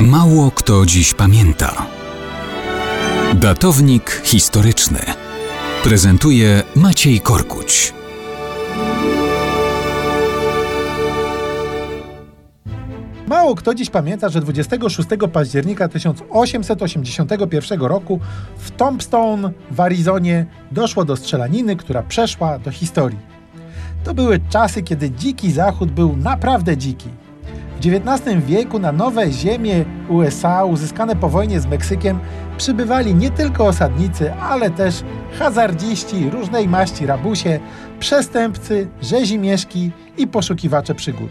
Mało kto dziś pamięta. Datownik historyczny prezentuje Maciej Korkuć. Mało kto dziś pamięta, że 26 października 1881 roku w Tombstone w Arizonie doszło do strzelaniny, która przeszła do historii. To były czasy, kiedy dziki zachód był naprawdę dziki. W XIX wieku na nowe ziemie USA uzyskane po wojnie z Meksykiem przybywali nie tylko osadnicy, ale też hazardziści, różnej maści rabusie, przestępcy, rzezimieszki i poszukiwacze przygód.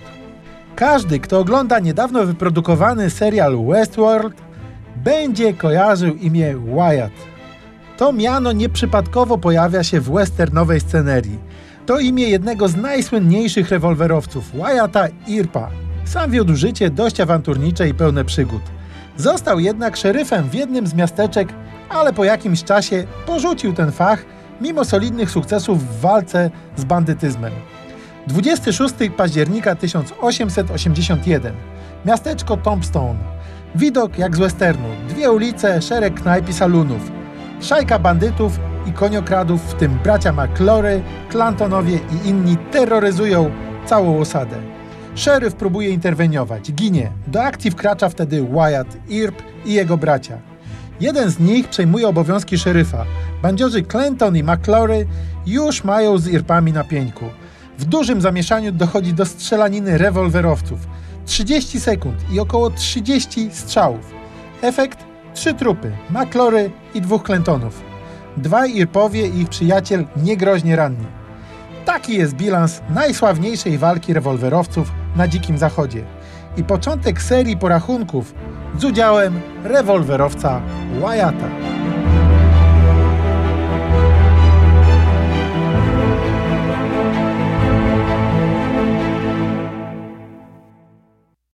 Każdy, kto ogląda niedawno wyprodukowany serial Westworld, będzie kojarzył imię Wyatt. To miano nieprzypadkowo pojawia się w westernowej scenerii. To imię jednego z najsłynniejszych rewolwerowców, Wyatta Irpa. Sam wiódł życie dość awanturnicze i pełne przygód. Został jednak szeryfem w jednym z miasteczek, ale po jakimś czasie porzucił ten fach, mimo solidnych sukcesów w walce z bandytyzmem. 26 października 1881. Miasteczko Tombstone. Widok jak z westernu. Dwie ulice, szereg knajp i salunów. Szajka bandytów i koniokradów, w tym bracia McClory, Clantonowie i inni terroryzują całą osadę. Szeryf próbuje interweniować, ginie. Do akcji wkracza wtedy Wyatt, Earp i jego bracia. Jeden z nich przejmuje obowiązki szeryfa. Bandziorzy Clinton i McClory już mają z Irpami na pieńku. W dużym zamieszaniu dochodzi do strzelaniny rewolwerowców. 30 sekund i około 30 strzałów. Efekt? Trzy trupy, McClory i dwóch Clintonów. Dwaj Irpowie i ich przyjaciel niegroźnie ranni. Taki jest bilans najsławniejszej walki rewolwerowców na Dzikim Zachodzie. I początek serii porachunków z udziałem rewolwerowca Wyatta.